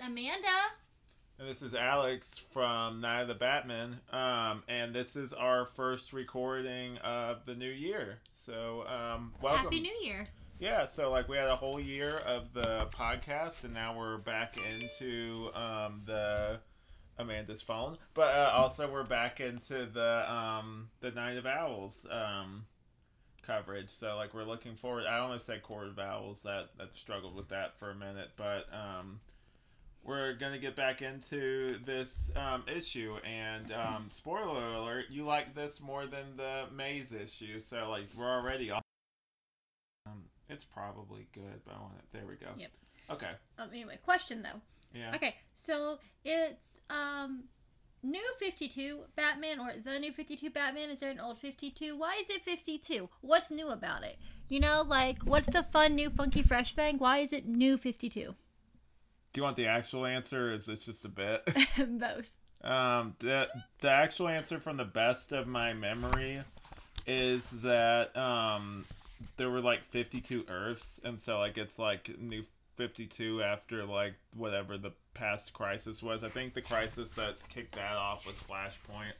Amanda. And this is Alex from Night of the Batmen. Um, and this is our first recording of the new year. So, um, welcome. Happy New Year. Yeah, so like we had a whole year of the podcast, and now we're back into um, the Amanda's phone, but uh, also we're back into the um, the Night of Owls um, coverage. So like we're looking forward. I almost said Court of Owls. That that struggled with that for a minute, but um, we're gonna get back into this um, issue. And um, spoiler alert: you like this more than the Maze issue. So like we're already on. Um, it's probably good, but I want it. There we go. Yep. Okay. Um, anyway, question though. Yeah. Okay, so it's um new 52 Batman or the new 52 Batman. Is there an old 52? Why is it 52? What's new about it? You know, like what's the fun new funky fresh thing? Why is it new 52? Do you want the actual answer? Or is this just a bit? Both. Um, the the actual answer from the best of my memory is that um there were like 52 Earths, and so like it's like new 52 after like whatever the past crisis was. I think the crisis that kicked that off was Flashpoint.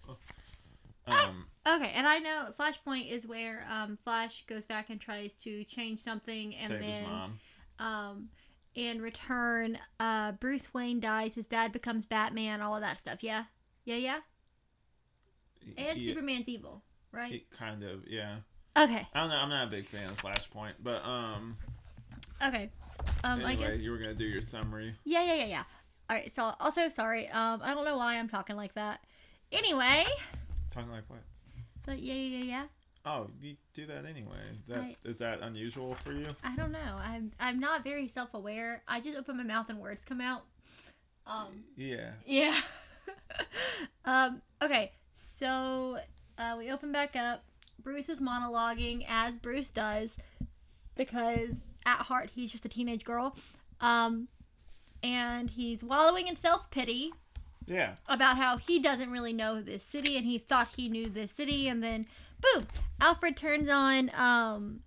Um, Okay, and I know Flashpoint is where um Flash goes back and tries to change something and save then his mom. um in return uh Bruce Wayne dies, his dad becomes Batman, all of that stuff. Yeah. Yeah, yeah. And He- Superman's evil, right? he kind of, yeah. Okay. I don't know. I'm not a big fan of Flashpoint, but um. Okay. Um I Anyway, guess you were gonna do your summary. Yeah, yeah, yeah, yeah. All right. So also sorry. Um, I don't know why I'm talking like that. Anyway, Talking like what? but yeah, yeah, yeah, yeah. Oh, you do that anyway. That is I- that unusual for you? I don't know. I'm I'm not very self aware. I just open my mouth and words come out. Um. Yeah. Yeah. um. Okay. So uh, we open back up. Bruce is monologuing as Bruce does, because at heart he's just a teenage girl. Um, and he's wallowing in self pity. Yeah. about how he doesn't really know this city and he thought he knew this city and then boom alfred turns on um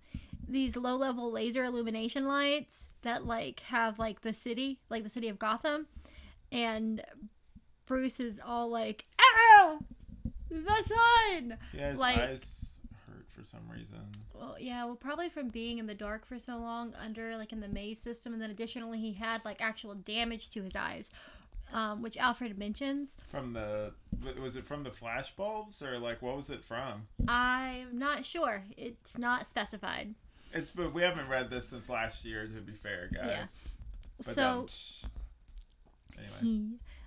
these low level laser illumination lights that like have like the city like the city of gotham and bruce is all like ah the sun Yeah, his Like- eyes hurt for some reason. well yeah well probably from being in the dark for so long under like in the maze system and then additionally he had like actual damage to his eyes um, which alfred mentions From the was it from the flash bulbs or like what was it from? I'm not sure. It's not specified. It's but we haven't read this since last year. To be fair, guys. Yeah. But so, um, anyway,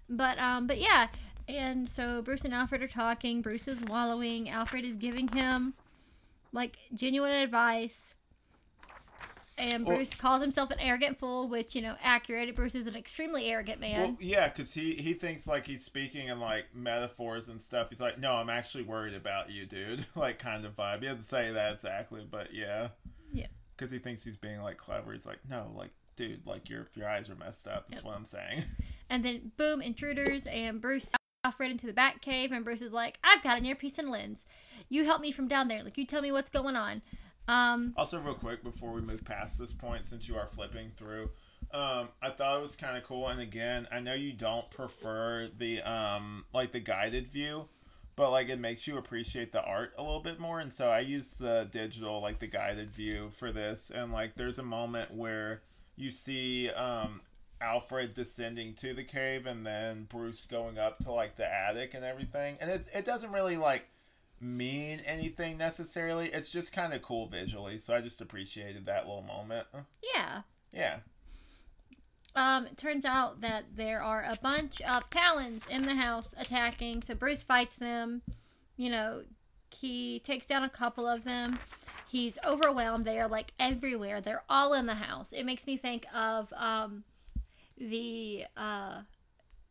but um, but yeah, and so Bruce and Alfred are talking. Bruce is wallowing. Alfred is giving him like genuine advice. And Well- Bruce calls himself an arrogant fool, which you know, accurate. Bruce is an extremely arrogant man. well, yeah, because he he thinks like he's speaking in like metaphors and stuff. He's like, no, I'm actually worried about you, dude. like kind of vibe. He doesn't say that exactly, but yeah. Yeah. Because he thinks he's being like clever. He's like, no, like, dude, like your your eyes are messed up. That's Yep. what I'm saying. And then boom, intruders, and Bruce Alfred into the Bat Cave, and Bruce is like, "I've got an earpiece and lens. You help me from down there. Like, you tell me what's going on." Um, Also, real quick before we move past this point, since you are flipping through, um, I thought it was kind of cool. And again, I know you don't prefer the um, like the guided view, but like it makes you appreciate the art a little bit more. And so I used the digital, like the guided view for this. And like, there's a moment where you see um, Alfred descending to the cave, and then Bruce going up to like the attic and everything. And it it doesn't really like mean anything necessarily. It's just kind of cool visually, so I just appreciated that little moment. yeah. Yeah. Um, it turns out that there are a bunch of Talons in the house attacking. So Bruce fights them. You know, he takes down a couple of them. He's overwhelmed. They are like everywhere. They're all in the house. It makes me think of um, the uh,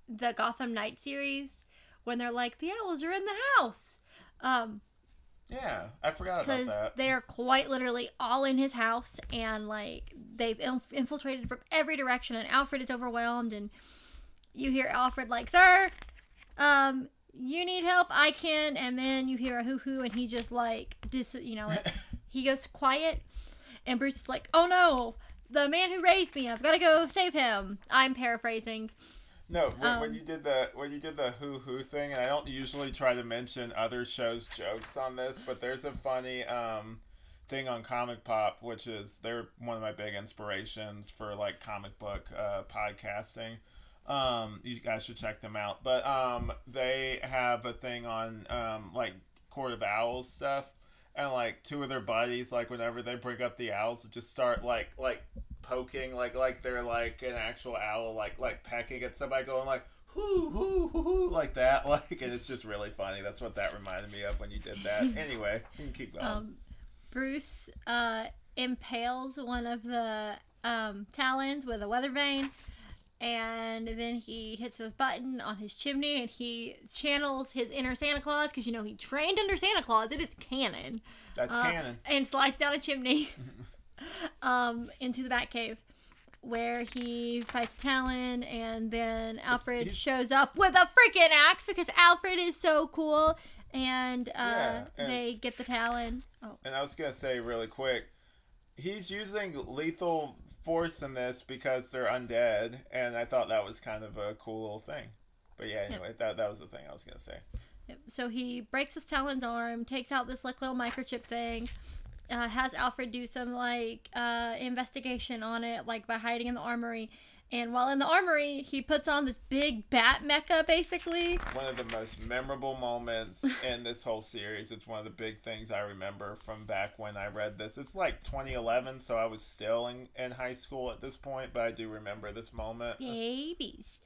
the Gotham Knight series when they're like the owls are in the house. Um, Yeah, I forgot about because that. they're quite literally all in his house and like they've inf- infiltrated from every direction and alfred is overwhelmed and you hear alfred like sir um you need help i can and then you hear a hoo hoo and he just like dis you know like he goes quiet and bruce is like oh no the man who raised me. I've got to go save him. I'm paraphrasing. No, when, when Um, you did the when you did the who who thing, and I don't usually try to mention other shows' jokes on this, but there's a funny um thing on Comic Pop, which is they're one of my big inspirations for like comic book uh, podcasting. Um, you guys should check them out. But um, they have a thing on um like Court of Owls stuff, and like two of their buddies, like whenever they bring up the owls, just start like like poking like like they're like an actual owl like like pecking at somebody going like whoo whoo whoo whoo like that like and it's just really funny. That's what that reminded me of when you did that. Anyway you can keep going. Um, Bruce uh, impales one of the um, talons with a weather vane, and then he hits his button on his chimney, and he channels his inner Santa Claus because you know he trained under Santa Claus, and it's canon. that's uh, canon. and slides down a chimney um, into the Batcave. Where he fights Talon, and then Alfred shows up with a freaking axe because Alfred is so cool, and, uh, Yeah, and- they get the Talon. Oh, and i was gonna say really quick he's using lethal force in this because they're undead and i thought that was kind of a cool little thing but yeah anyway that, that was the thing i was gonna say Yep. So he breaks his Talon's arm, takes out this like little microchip thing, uh, has Alfred do some like uh, investigation on it, like by hiding in the armory. And while in the armory, he puts on this big bat mecha, basically. one of the most memorable moments in this whole series. It's one of the big things I remember from back when I read this. It's like 2011, so I was still in, in high school at this point, but I do remember this moment. Babies.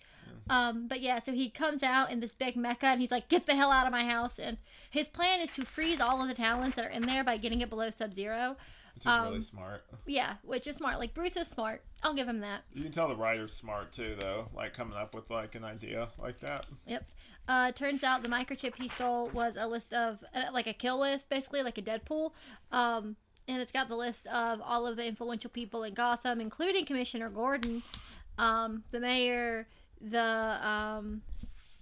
Um, but yeah, so he comes out in this big mecha and he's like, "Get the hell out of my house!" And his plan is to freeze all of the Talons that are in there by getting it below Sub Zero. Which is really Um, smart. Yeah, which is smart. Like Bruce is smart. I'll give him that. You can tell the writer's smart too, though, like coming up with like an idea like that. Yep. Uh, turns out the microchip he stole was a list of uh, like a kill list, basically like a Deadpool. Um, and it's got the list of all of the influential people in Gotham, including Commissioner Gordon, um, the mayor, the um,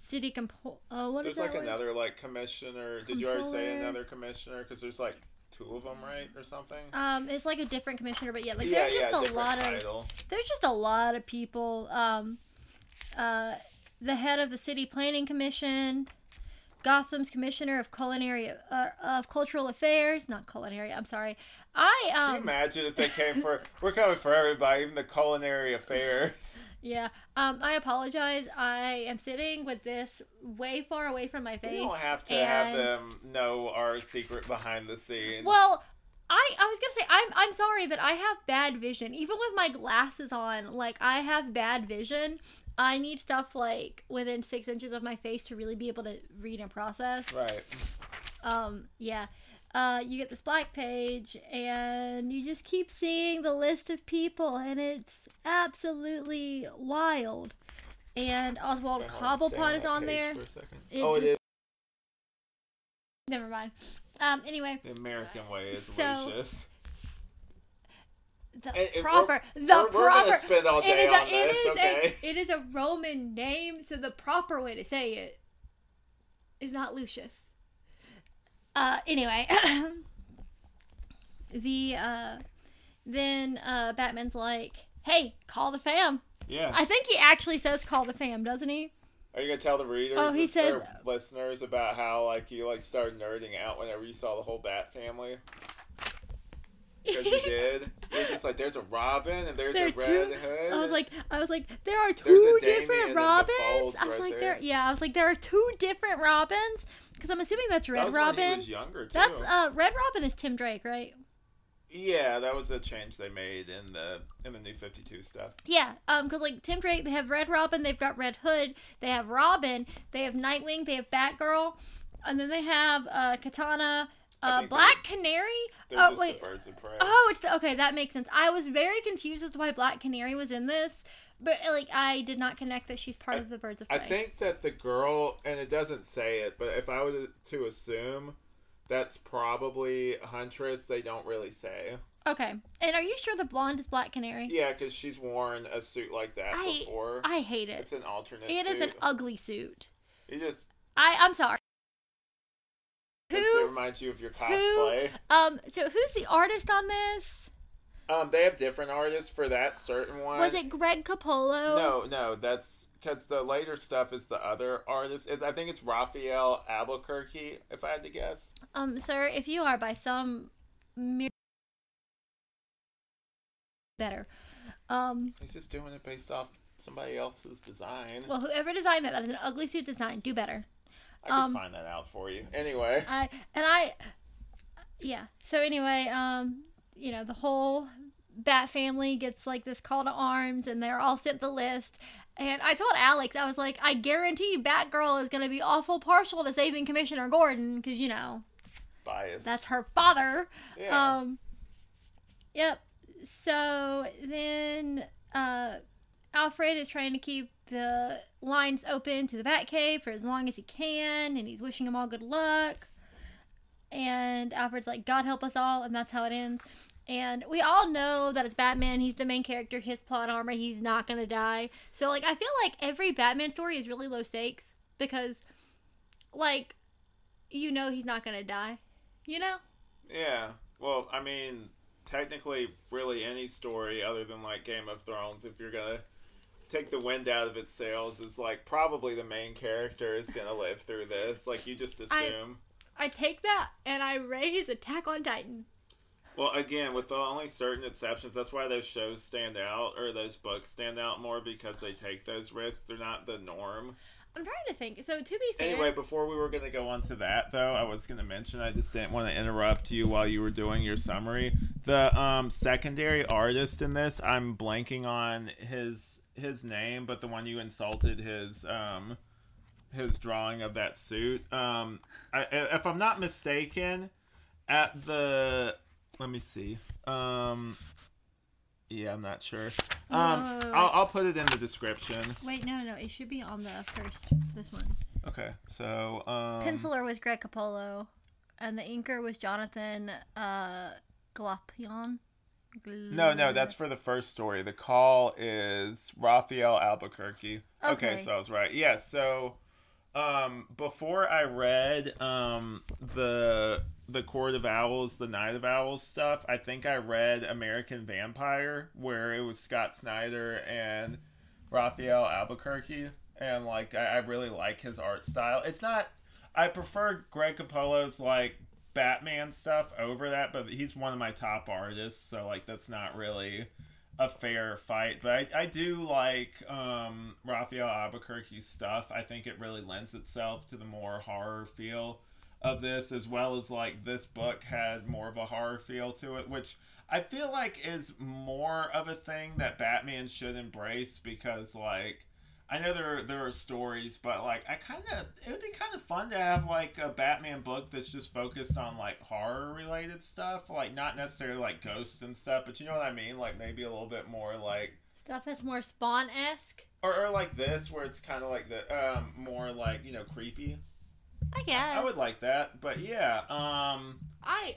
city compo. Uh, what is There's like word? another like commissioner. Did you already say another commissioner? Because there's like two of them, right, or something? Um, it's like a different commissioner, but yeah, like yeah, there's just yeah, a lot of there's just a lot of people. Um, uh, the head of the city planning commission, Gotham's commissioner of culinary uh, of cultural affairs, not culinary. I'm sorry. I Can you um imagine if they came for? we're coming for everybody, even the culinary affairs. Yeah um I apologize. I am sitting with this way far away from my face. We don't have to have them know our secret behind the scenes. Well, I I was gonna say I'm I'm sorry that I have bad vision. Even with my glasses on, like I have bad vision. I need stuff like within six inches of my face to really be able to read and process. right. Um, yeah. Uh, you get this black page, and you just keep seeing the list of people, and it's absolutely wild. And Oswald Wait, hold on, stay Cobblepot is on there. A. It- oh, it is. Never mind. Um, anyway, The American way is So- Lucius. the It- it- proper, the we're, we're proper. gonna spend all It day is, a, on it, this, is okay? a, it is a Roman name, so the proper way to say it is not Lucius. Uh, anyway, the uh, then uh, Batman's like, "Hey, call the fam." yeah. I think he actually says "call the fam," doesn't he? Are you gonna tell the readers Oh, he or says- listeners about how like you like started nerding out whenever you saw the whole Bat family? Because you did. You're just like, there's a Robin and there's There a Red two- Hood. I was like, I was like, there are two different Robins. I was right like, there. there, yeah. I was like, there are two different Robins because I'm assuming that's that Red when Robin. younger too. That's uh, Red Robin is Tim Drake, right? yeah, that was a change they made in the in the New Fifty Two stuff. Yeah, um, because like Tim Drake, they have Red Robin, they've got Red Hood, they have Robin, they have Nightwing, they have Batgirl, and then they have uh, Katana, uh, Black Canary. They're Oh just wait, the Birds of Prey. oh, it's the, okay. That makes sense. I was very confused as to why Black Canary was in this, but like I did not connect that she's part I- of the Birds of I think that the girl, and it doesn't say it, but if I were to assume, that's probably Huntress. They don't really say. Okay, and are you sure the blonde is Black Canary? Yeah, because she's worn a suit like that I before. I hate it. it's an alternate It suit. is an ugly suit. You just I I'm sorry. Who reminds you of your cosplay. Um, so who's the artist on this? Um, they have different artists for that certain one. Was it Greg Capullo? No, no, that's because the later stuff is the other artist. It's, I think it's Rafael Albuquerque, if I had to guess. Um, sir, if you are by some better, um, He's just doing it based off somebody else's design. well, whoever designed that, that's an ugly suit design. Do better. I could um, find that out for you. Anyway, I and I, yeah. So anyway, um, you know, the whole Bat family gets like this call to arms, and they're all sent the list. And I told Alex, I was like, I guarantee Batgirl is gonna be awful partial to saving Commissioner Gordon, because you know bias. that's her father. yeah. Um, yep. So then uh, Alfred is trying to keep the lines open to the Batcave for as long as he can, and he's wishing them all good luck. And Alfred's like, God help us all, and that's how it ends. And we all know that it's Batman. He's the main character. His plot armor. He's not gonna die. So like, I feel like every Batman story is really low stakes because, like, you know he's not gonna die. You know. Yeah. Well, I mean, technically, really any story other than like Game of Thrones, if you're gonna take the wind out of its sails, is like probably the main character is gonna live through this. Like you just assume. I take that and I raise Attack on Titan. Well, again, with the only certain exceptions, that's why those shows stand out or those books stand out more because they take those risks. They're not the norm. I'm trying to think. So to be fair, Anyway, before we were going to go on to that, though, I was going to mention I just didn't want to interrupt you while you were doing your summary. The um, secondary artist in this, I'm blanking on his his name, but the one you insulted his um, his drawing of that suit. Um, I, if I'm not mistaken, at the let me see. Um, yeah, I'm not sure. Um, Whoa. I'll, I'll put it in the description. wait, no, no, no, it should be on the first. This one. Okay, so um, Penciler was Greg Capullo, and the inker was Jonathan uh, Glapion. No, no, that's for the first story. The call is Rafael Albuquerque. Okay, Okay. so I was right. Yeah, so um before I read um the the Court of Owls, the Night of Owls stuff, I think I read American Vampire where it was Scott Snyder and Rafael Albuquerque and like I, I really like his art style. It's not I prefer Greg Capullo's like Batman stuff over that, but he's one of my top artists, so like that's not really a fair fight. But I, I do like um, Rafael Albuquerque's stuff. I think it really lends itself to the more horror feel of this, as well as like this book had more of a horror feel to it, which I feel like is more of a thing that Batman should embrace because like I know there there are stories, but like I kind of it would be kind of fun to have like a Batman book that's just focused on like horror related stuff, like not necessarily like ghosts and stuff, but you know what I mean, like maybe a little bit more like Stuff that's more Spawn esque. or, or like this where it's kind of like the um more like you know creepy. I guess. I would like that, but yeah, um I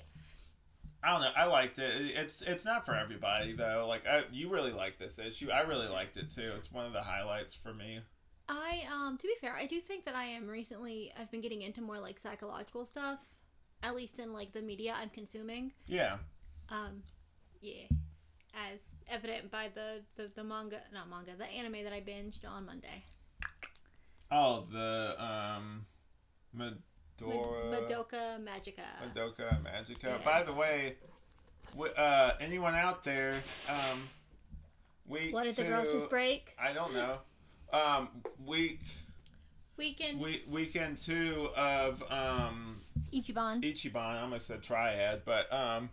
I don't know. I liked it. It's it's not for everybody though. Like I, you really like this issue. I really liked it too. It's one of the highlights for me. I um to be fair, I do think that I am recently I've been getting into more like psychological stuff, at least in like the media I'm consuming. Yeah. Um, yeah, as evident by the the, the manga, not manga, the anime that I binged on Monday. Oh, the um, Mad- Medora, Madoka Magica. Madoka Magica. Yeah. By the way, w- uh, anyone out there, um, week What did the two, girls just break? I don't know. Um, week Weekend week weekend two of um Ichiban. Ichiban. I almost said Triad, but um,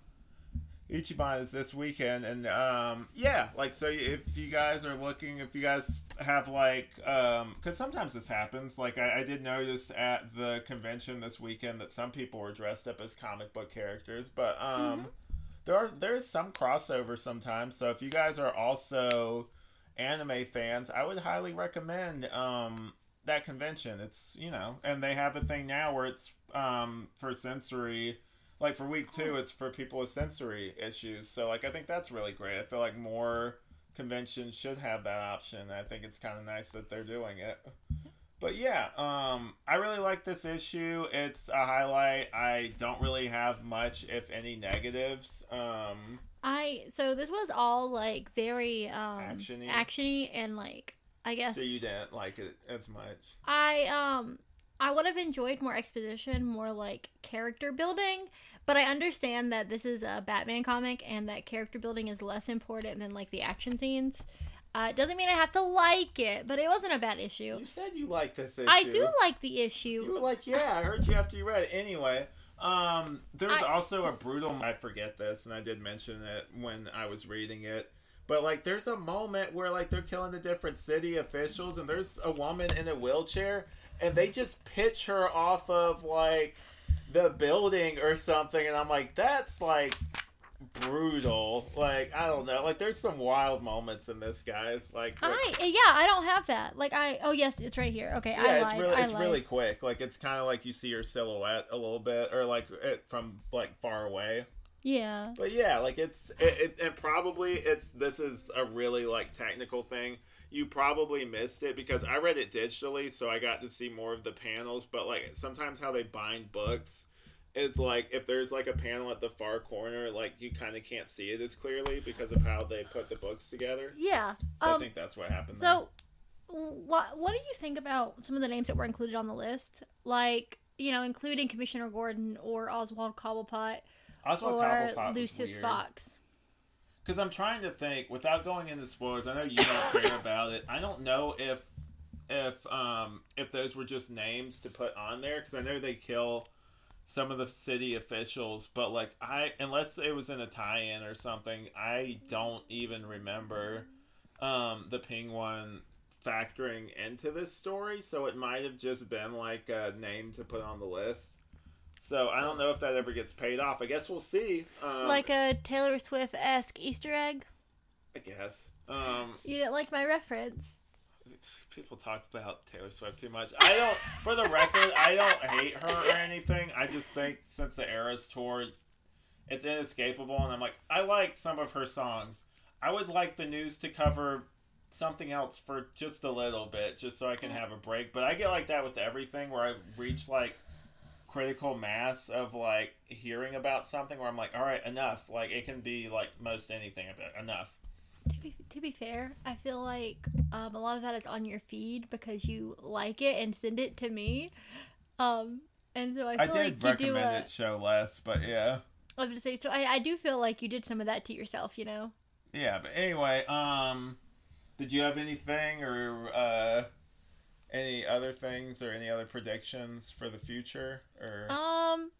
Ichiban is this weekend, and um, yeah, like so. If you guys are looking, if you guys have like, um, because sometimes this happens. Like I, I did notice at the convention this weekend that some people were dressed up as comic book characters, but um, there are there is some crossover sometimes. So if you guys are also anime fans, I would highly recommend um that convention. It's you know, and they have a thing now where it's um for sensory like for week two it's for people with sensory issues. So like i think that's really great. I feel like more conventions should have that option. I think it's kind of nice that they're doing it. But yeah um i really like this issue. It's a highlight. I don't really have much if any negatives. Um I so this was all like very um Actiony? actiony and like I guess So you didn't like it as much. I um I would have enjoyed more exposition, more like character building, but I understand that this is a Batman comic and that character building is less important than like the action scenes. Uh, it doesn't mean I have to like it, but it wasn't a bad issue. You said you liked this issue. I do like the issue. You were like, yeah, I heard you after you read it. Anyway, um, there's I- also a brutal. I forget this, and I did mention it when I was reading it. But like, there's a moment where like they're killing the different city officials, and there's a woman in a wheelchair, and they just pitch her off of like the building or something, and I'm like, that's like brutal. Like, I don't know. Like, there's some wild moments in this, guys. Like, with- I eh, yeah, I don't have that. Like I oh yes, it's right here. Okay, I yeah, it's lied. really I it's lied. really quick. Like it's kind of like you see your silhouette a little bit, or like it from like far away. yeah. But yeah, like it's it, it and probably it's this is a really like technical thing. You probably missed it because I read it digitally, so I got to see more of the panels. But like sometimes how they bind books is like if there's like a panel at the far corner, like you kind of can't see it as clearly because of how they put the books together. Yeah. So I Um, think that's what happened. there. So, what what do you think about some of the names that were included on the list? Like, you know, including Commissioner Gordon or Oswald Cobblepot Oswald or Cobblepot Lucius. Fox. Because I'm trying to think without going into spoilers. I know you don't care about it. I don't know if if um if those were just names to put on there because I know they kill some of the city officials, but like I unless it was in a tie-in or something, I don't even remember um the penguin factoring into this story. So it might have just been like a name to put on the list. So I don't know if that ever gets paid off. I guess we'll see. Um, like a Taylor Swift esque Easter egg. I guess. Um, You didn't like my reference. people talk about Taylor Swift too much. I don't, for the record, I don't hate her or anything. I just think since the Eras tour, it's inescapable, and I'm like, I like some of her songs. I would like the news to cover something else for just a little bit, just so I can have a break. But I get like that with everything, where I reach like critical mass of like hearing about something where I'm like, all right, enough. Like it can be like most anything about enough. To be, to be fair, I feel like um, a lot of that is on your feed because you like it and send it to me. Um, and so I I feel did like you do recommend a, it show less, but yeah. I was gonna say, so I, I do feel like you did some of that to yourself, you know? Yeah, but anyway, um, did you have anything or uh, any other things or any other predictions for the future or? Um,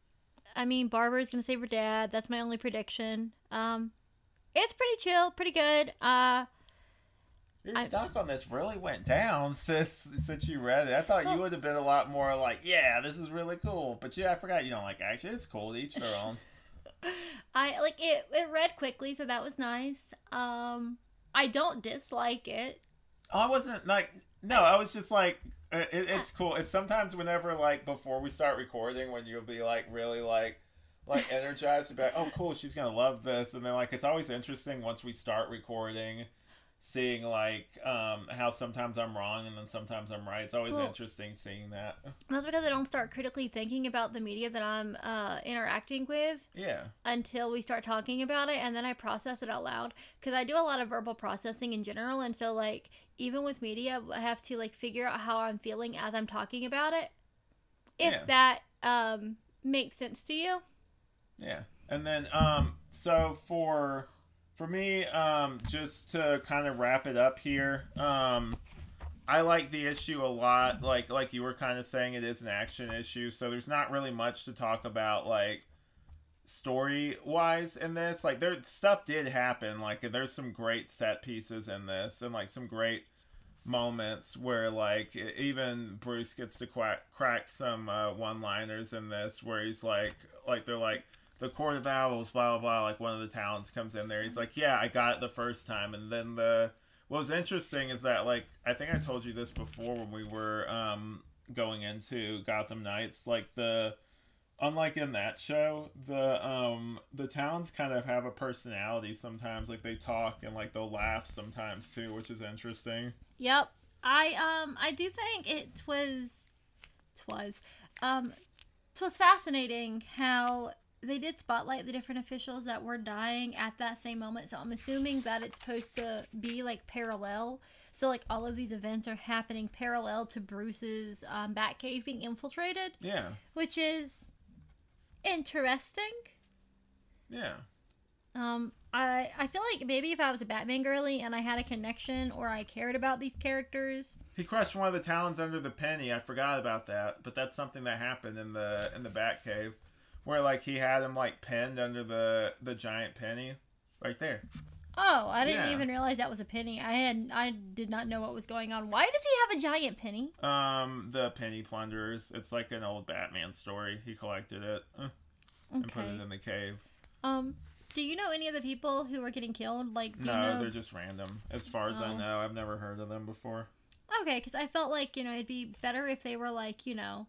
I mean, Barbara's gonna save her dad. That's my only prediction. Um, it's pretty chill, pretty good. Uh, Your I- stock on this really went down since since you read it. I thought you would have been a lot more like, yeah, this is really cool. But yeah, I forgot you don't like action. It's cool. to Each their own. I like it. It read quickly, so that was nice. Um, I don't dislike it. I wasn't like no. I was just like it, it- it's ah. cool. It's sometimes whenever like before we start recording when you'll be like really like like energized about oh cool she's gonna love this and then like it's always interesting once we start recording seeing like um how sometimes I'm wrong and then sometimes I'm right. It's always Well- interesting seeing that. That's because I don't start critically thinking about the media that I'm uh, interacting with Yeah. until we start talking about it, and then I process it out loud. Because I do a lot of verbal processing in general, and so like even with media, I have to like figure out how I'm feeling as I'm talking about it. If Yeah. that um, makes sense to you. Yeah. And then um so for for me um just to kind of wrap it up here um I like the issue a lot. Like like you were kind of saying it is an action issue so there's not really much to talk about like story wise in this. Like there stuff did happen. Like there's some great set pieces in this and like some great moments where like even Bruce gets to quack, crack some uh, one-liners in this where he's like like they're like the court of owls blah blah blah like one of the Talons comes in there. He's like yeah I got it the first time. And then the what was interesting is that like I think I told you this before when we were um going into Gotham Knights like the unlike in that show the um the towns kind of have a personality sometimes. Like they talk and like they'll laugh sometimes too which is interesting. Yep. I um I do think it was it was um it was fascinating how they did spotlight the different officials that were dying at that same moment. So I'm assuming that it's supposed to be like parallel. So like all of these events are happening parallel to Bruce's um, Batcave being infiltrated, Yeah. which is interesting. Yeah. Um, I I feel like maybe if I was a Batman girly and I had a connection or I cared about these characters, He crushed one of the talons under the penny. I forgot about that, but that's something that happened in the in the Batcave, where like he had him like pinned under the the giant penny, right there. Oh, I didn't Yeah. even realize that was a penny. I had I did not know what was going on. Why does he have a giant penny? Um, the penny plunderers. It's like an old Batman story. He collected it uh, and put it in the cave. Um, do you know any of the people who are getting killed? Like, No, know? they're just random. As far as I Oh. know, I've never heard of them before. Okay, because I felt like you know it'd be better if they were like you know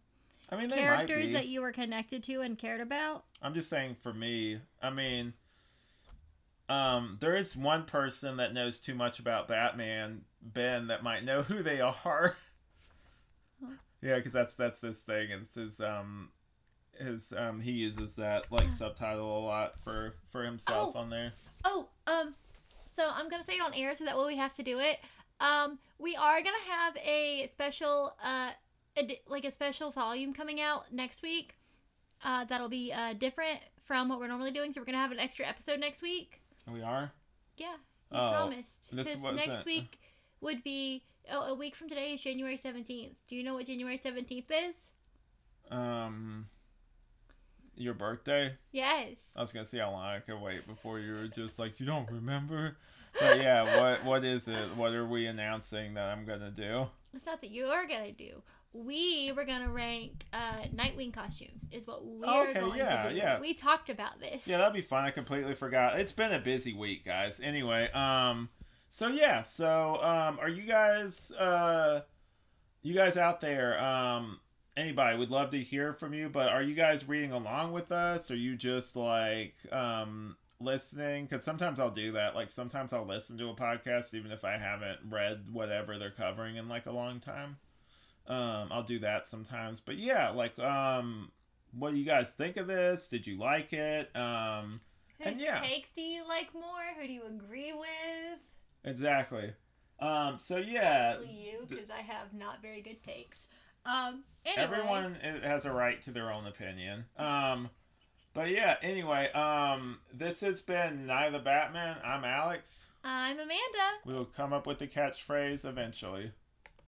I mean, they characters that you were connected to and cared about. I'm just saying for me, I mean, um, there is one person that knows too much about Batman, Ben, that might know who they are. Yeah, because that's that's this thing. It's his um, his um, he uses that like subtitle a lot for for himself Oh. on there. Oh, um, so I'm gonna say it on air so that way we have to do it. Um, we are gonna have a special, uh, edi- like a special volume coming out next week. Uh, that'll be uh different from what we're normally doing. So we're gonna have an extra episode next week. We are. Yeah, we Oh, promised. this Because next week would be oh, a week from today is January seventeenth. Do you know what January seventeenth is? Um, your birthday. Yes. I was gonna see how long I could wait before you were just like you don't remember. But yeah, what what is it? What are we announcing that I'm gonna do? It's not that you are gonna do. We were gonna rank uh, Nightwing costumes. Is what we're Okay, going yeah, to do. yeah. We talked about this. Yeah, that'd be fun. I completely forgot. It's been a busy week, guys. Anyway, um, so yeah, so um, are you guys uh, you guys out there? Um, anybody would love to hear from you. But are you guys reading along with us? Are you just like um listening? Because sometimes I'll do that. Like sometimes I'll listen to a podcast even if I haven't read whatever they're covering in like a long time. Um, I'll do that sometimes. But yeah, like um. What do you guys think of this? Did you like it? Um, Whose and yeah. takes do you like more? Who do you agree with? Exactly. Um, so yeah, Probably you, because I have not very good takes. Um. Anyway, everyone has a right to their own opinion. Um, but yeah, anyway, um, this has been Night the Batman. I'm Alex. I'm Amanda. We will come up with the catchphrase eventually.